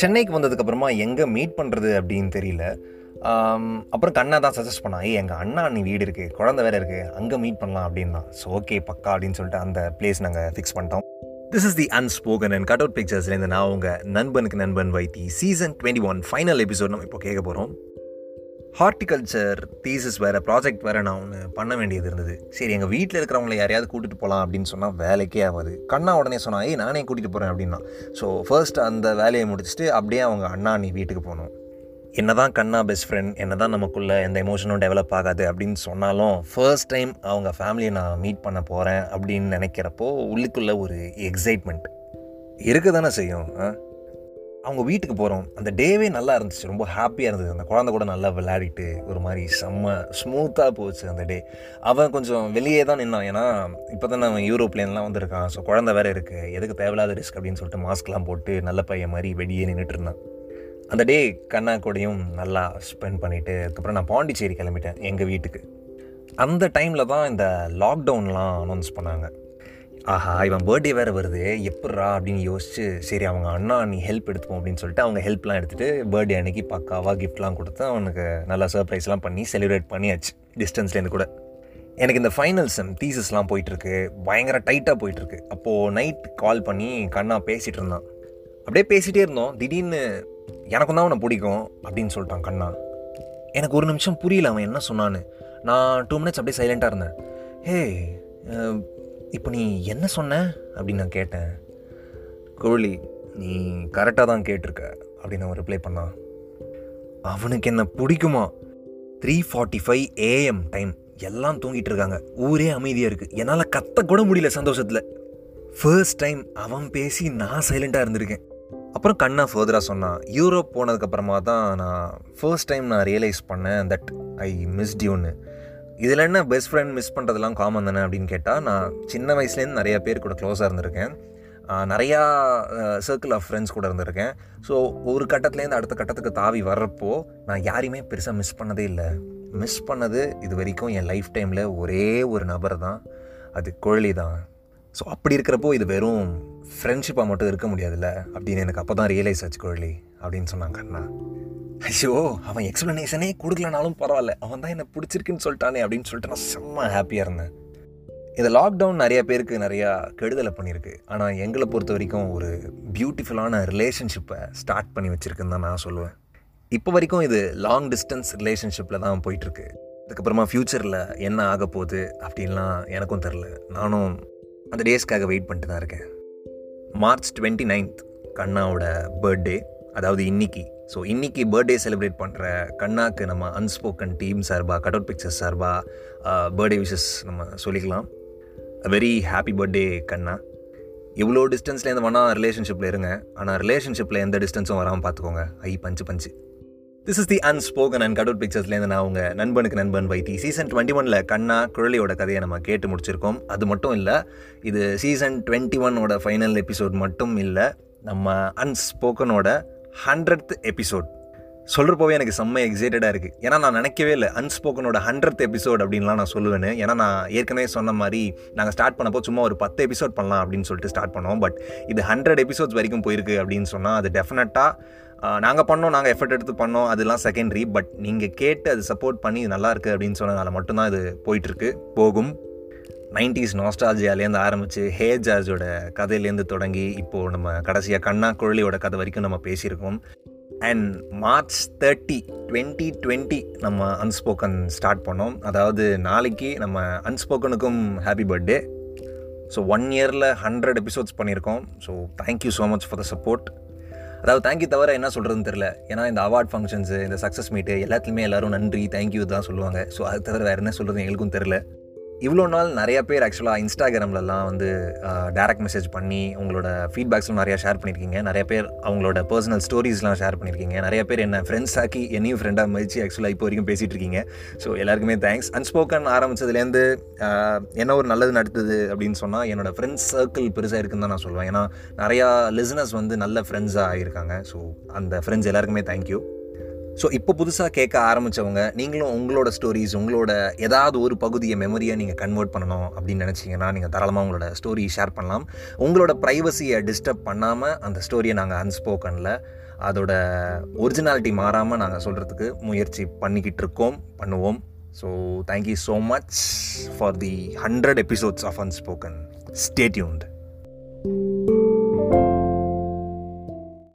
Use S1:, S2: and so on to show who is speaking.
S1: சென்னைக்கு வந்ததுக்கப்புறமா எங்கே மீட் பண்ணுறது அப்படின்னு தெரியல. அப்புறம் கண்ணா தான் சஜஸ்ட் பண்ணான் ஏய் எங்கள் அண்ணா நீ வீடு இருக்குது குழந்தை வேறு இருக்குது அங்கே மீட் பண்ணலாம் அப்படின்னா ஸோ ஓகே பக்கா அப்படின்னு சொல்லிட்டு அந்த பிளேஸ் நாங்கள் ஃபிக்ஸ் பண்ணிட்டோம். This is the unspoken and cut out பிக்சர்ஸ்லேருந்து நான் உங்கள் நண்பனுக்கு நண்பன் Vaithi. Season twenty one final episode நம்ம இப்போ கேட்க போகிறோம் ஹார்டிகல்ச்சர் தீசஸ் வேறு ப்ராஜெக்ட் வேறு நான் ஒன்று பண்ண வேண்டியது இருந்தது. சரி எங்கள் வீட்டில் இருக்கிறவங்கள யாரையாவது கூட்டிகிட்டு போகலாம் அப்படின்னு சொன்னால் வேலைக்கே ஆகாது. கண்ணா உடனே சொன்னால் ஏய் நானே கூட்டிகிட்டு போகிறேன் அப்படின்னா. ஸோ ஃபர்ஸ்ட் அந்த வேலையை முடிச்சுட்டு அப்படியே அவங்க அண்ணா நீ வீட்டுக்கு போகணும். என்ன தான் கண்ணா பெஸ்ட் ஃப்ரெண்ட் என்ன தான் நமக்குள்ளே எந்த எமோஷனும் டெவலப் ஆகாது அப்படின்னு சொன்னாலும் ஃபர்ஸ்ட் டைம் அவங்க ஃபேமிலியை நான் மீட் பண்ண போகிறேன் அப்படின்னு நினைக்கிறப்போ உள்ளுக்குள்ளே ஒரு எக்ஸைட்மெண்ட் இருக்க தானே செய்யும் ஆ? அவங்க வீட்டுக்கு போகிறோம் அந்த டேவே நல்லா இருந்துச்சு. ரொம்ப ஹாப்பியாக இருந்தது. அந்த குழந்தை கூட நல்லா விளையாடிட்டு ஒரு மாதிரி செம்ம ஸ்மூத்தாக போச்சு அந்த டே. அவன் கொஞ்சம் வெளியே தான் நின்னான். ஏன்னா இப்போ தான் அவன் யூரோப்லேருந்துலாம் வந்திருக்கான். ஸோ குழந்தை வேறு இருக்குது எதுக்கு தேவையில்லாத ரிஸ்க் அப்படின்னு சொல்லிட்டு மாஸ்க்லாம் போட்டு நல்ல பையன் மாதிரி வெளியே நின்றுட்டு இருந்தான். அந்த டே கண்ணா கூடயும் நல்லா ஸ்பெண்ட் பண்ணிவிட்டு அதுக்கப்புறம் நான் பாண்டிச்சேரி கிளம்பிட்டேன் எங்கள் வீட்டுக்கு. அந்த டைமில் தான் இந்த லாக்டவுன்லாம் அனௌன்ஸ் பண்ணாங்க. ஆஹா இவன் பர்த்டே வேறு வருது எப்பட்றா அப்படின்னு யோசிச்சு சரி அவங்க அண்ணா நீ ஹெல்ப் எடுத்துப்போம் அப்படின்னு சொல்லிட்டு அவங்க ஹெல்ப்லாம் எடுத்துகிட்டு பர்த்டே அன்னைக்கு பக்காவாக கிஃப்ட்லாம் கொடுத்து அவனுக்கு நல்லா சர்ப்ரைஸ்லாம் பண்ணி செலிப்ரேட் பண்ணியாச்சு டிஸ்டன்ஸ்லேருந்து கூட. எனக்கு இந்த ஃபைனல் செம் தீசஸ்லாம் போயிட்டுருக்கு பயங்கர டைட்டாக போயிட்டுருக்கு. அப்போது நைட் கால் பண்ணி கண்ணா பேசிகிட்டு இருந்தான். அப்படியே பேசிகிட்டே இருந்தோம் திடீர்னு எனக்கும் தான் அவனை பிடிக்கும் அப்படின்னு சொல்லிட்டான் கண்ணா. எனக்கு ஒரு நிமிஷம் புரியல அவன் என்ன சொன்னான்னு. நான் டூ மினிட்ஸ் அப்படியே சைலண்ட்டாக இருந்தேன். ஹே இப்போ நீ என்ன சொன்ன? அப்படின்னு நான் கேட்டேன். கோழி நீ கரெக்டாக தான் கேட்டிருக்க அப்படின்னு அவன் ரிப்ளை பண்ணான். அவனுக்கு என்ன பிடிக்குமா? Three forty five AM time எல்லாம் தூங்கிட்டு இருக்காங்க. ஊரே அமைதியாக இருக்குது என்னால் கத்தக்கூட முடியல சந்தோஷத்தில். ஃபர்ஸ்ட் டைம் அவன் பேசி நான் சைலண்ட்டாக இருந்திருக்கேன். அப்புறம் கண்ணா ஃபர்தராக சொன்னான் யூரோப் போனதுக்கப்புறமா தான் நான் ஃபர்ஸ்ட் டைம் நான் ரியலைஸ் பண்ணேன் தட் ஐ மிஸ்ட் யூன்னு இதில் என்ன பெஸ்ட் ஃப்ரெண்ட் மிஸ் பண்ணுறதுலாம் காமன் தானே அப்படின்னு கேட்டால் நான் சின்ன வயசுலேருந்து நிறையா பேர் கூட க்ளோஸாக இருந்திருக்கேன். நிறையா சர்க்கிள் ஆஃப் ஃப்ரெண்ட்ஸ் கூட இருந்திருக்கேன். ஸோ ஒரு கட்டத்துலேருந்து அடுத்த கட்டத்துக்கு தாவி வர்றப்போ நான் யாரையுமே பெருசாக மிஸ் பண்ணதே இல்லை. மிஸ் பண்ணது இது வரைக்கும் என் லைஃப் டைமில் ஒரே ஒரு நபர் தான். அது கோழி தான். ஸோ அப்படி இருக்கிறப்போ இது வெறும் ஃப்ரெண்ட்ஷிப்பாக மட்டும் இருக்க முடியாதுல்ல? அப்படின்னு எனக்கு அப்போ தான் ரியலைஸ் ஆச்சு கோழி அப்படின்னு சொன்னாங்க அண்ணா. ஐயோ அவன் எக்ஸ்ப்ளனேஷனே கொடுக்கலனாலும் பரவாயில்ல. அவன் தான் என்னை பிடிச்சிருக்குன்னு சொல்லிட்டானே அப்படின்னு சொல்லிட்டு நான் செம்ம ஹாப்பியாக இருந்தேன். இந்த லாக்டவுன் நிறைய பேருக்கு நிறையா கெடுதலை பண்ணியிருக்கு. ஆனால் எங்களை பொறுத்த வரைக்கும் ஒரு பியூட்டிஃபுல்லான ரிலேஷன்ஷிப்பை ஸ்டார்ட் பண்ணி வச்சுருக்குன்னு தான் நான் சொல்லுவேன். இப்போ வரைக்கும் இது லாங் டிஸ்டன்ஸ் ரிலேஷன்ஷிப்பில் தான் போயிட்டுருக்கு. அதுக்கப்புறமா ஃப்யூச்சரில் என்ன ஆக போகுது அப்படின்லாம் எனக்கும் தெரில நானும் அந்த டேஸ்க்காக வெயிட் பண்ணிட்டு தான் இருக்கேன். மார்ச் டுவெண்ட்டி நைன்த் கண்ணாவோட பர்த்டே அதாவது இன்னைக்கு. ஸோ இன்றைக்கி பர்த்டே செலிப்ரேட் பண்ணுற கண்ணாக்கு நம்ம அன்ஸ்போக்கன் டீம் சார்பாக கட் அவுட் பிக்சர்ஸ் சார்பாக பர்த்டே விஷஸ் நம்ம சொல்லிக்கலாம். Very happy birthday Kanna. இவ்வளோ டிஸ்டன்ஸ்லேருந்து வேணால் ரிலேஷன்ஷிப்பில் இருங்க. ஆனால் ரிலேஷன்ஷிப்பில் எந்த டிஸ்டன்ஸும் வராமல் பார்த்துக்கோங்க ஐ பஞ்சு பஞ்சு. This is the unspoken and cut out பிக்சர்ஸ்லேருந்து நான் உங்கள் நண்பனுக்கு நண்பன் வைத்தி. சீசன் டுவெண்ட்டி ஒனில் கண்ணா குழலியோட கதையை நம்ம கேட்டு முடிச்சிருக்கோம். அது மட்டும் இல்லை இது சீசன் டுவெண்ட்டி ஒன்னோட ஃபைனல் எபிசோட் மட்டும் இல்லை நம்ம அன்ஸ்போக்கனோட ஹண்ட்ரட் எபிசோட் சொல்கிறப்போவே எனக்கு செம்ம எக்ஸைட்டடாக இருக்குது ஏன்னா நான் நினைக்கவே இல்லை அன்ஸ்போக்கனோட ஹண்ட்ரட் எபிசோட் அப்படின்லாம் நான் சொல்லுவேன்னு. ஏன்னா நான் ஏற்கனவே சொன்ன மாதிரி நாங்கள் ஸ்டார்ட் பண்ணப்போ சும்மா ஒரு பத்து எபிசோட் பண்ணலாம் அப்படின்னு சொல்லிட்டு ஸ்டார்ட் பண்ணோம். பட் இது ஹண்ட்ரட் எபிசோட்ஸ் வரைக்கும் போயிருக்கு அப்படின்னு சொன்னால் அது டெஃபினட்டாக நாங்கள் பண்ணோம் நாங்கள் எஃபர்ட் எடுத்து பண்ணோம் அதெல்லாம் செகண்டரி பட் நீங்கள் கேட்டு அது சப்போர்ட் பண்ணி இது நல்லா இருக்குது அப்படின்னு சொன்னதால மட்டும்தான் இது போயிட்டுருக்கு போகும். நைன்டிஸ் நாஸ்டாலஜியாலேருந்து ஆரம்பித்து ஹே ஜார்ஜோட கதையிலேருந்து தொடங்கி இப்போது நம்ம கடைசியாக கண்ணா குழலியோட கதை வரைக்கும் நம்ம பேசியிருக்கோம். And March thirty twenty twenty நம்ம அன்ஸ்போக்கன் ஸ்டார்ட் பண்ணோம். அதாவது நாளைக்கு நம்ம அன்ஸ்போக்கனுக்கும் ஹாப்பி பர்த்டே ஸோ ஒன் இயரில் ஹண்ட்ரட் எபிசோட்ஸ் பண்ணியிருக்கோம். So thank you so much for the support அதாவது தேங்க்யூ தவிர என்ன சொல்கிறதுன்னு தெரில ஏன்னா இந்த அவார்ட் ஃபங்க்ஷன்ஸு இந்த சக்ஸஸ் மீட்டு எல்லாத்துலேயுமே எல்லோரும் நன்றி தேங்க்யூ தான் சொல்லுவாங்க. ஸோ அது தவிர வேறு என்ன சொல்கிறது எங்களுக்கும் தெரில இவ்வளோ நாள் நிறைய பேர் ஆக்சுவலாக இன்ஸ்டாகிராம்லலாம் வந்து டேரக்ட் மெசேஜ் பண்ணி உங்களோட ஃபீட்பேக்ஸும் நிறையா ஷேர் பண்ணியிருக்கீங்க நிறைய பேர் அவங்களோட பர்சனல் ஸ்டோரிஸ்லாம் ஷேர் பண்ணியிருக்கீங்க நிறைய பேர் என்ன ஃப்ரெண்ட்ஸ் ஆக்கி என்னையும் ஃப்ரெண்டாக மதிச்சு ஆக்சுவலாக இப்போ வரைக்கும் பேசிகிட்டு இருக்கீங்க. ஸோ எல்லாருக்குமே தேங்க்ஸ் அன்ஸ்போக்கன் ஆரம்பித்ததுலேருந்து என்ன ஒரு நல்லது நடத்துது அப்படின்னு சொன்னால் என்னோடய ஃப்ரெண்ட்ஸ் சர்க்கிள் பெருசாக இருக்குன்னு தான் நான் சொல்லுவேன் ஏன்னா நிறையா லிசனர்ஸ் வந்து நல்ல ஃப்ரெண்ட்ஸாக ஆகியிருக்காங்க ஸோ அந்த ஃப்ரெண்ட்ஸ் எல்லாருக்குமே தேங்க்யூ ஸோ இப்போ புதுசாக கேட்க ஆரம்பித்தவங்க நீங்களும் உங்களோட ஸ்டோரிஸ் உங்களோட ஏதாவது ஒரு பகுதியை மெமரியை நீங்கள் கன்வெர்ட் பண்ணணும் அப்படின்னு நினச்சிங்கன்னா நீங்கள் தாராளமாக உங்களோட ஸ்டோரி ஷேர் பண்ணலாம். உங்களோட ப்ரைவசியை டிஸ்டர்ப் பண்ணாமல் அந்த ஸ்டோரியை நாங்கள் அன்ஸ்போக்கனில் அதோட ஒரிஜினாலிட்டி மாறாமல் நாங்கள் சொல்கிறதுக்கு முயற்சி பண்ணிக்கிட்டு இருக்கோம் பண்ணுவோம். So thank you so much for the hundred episodes of unspoken stay tuned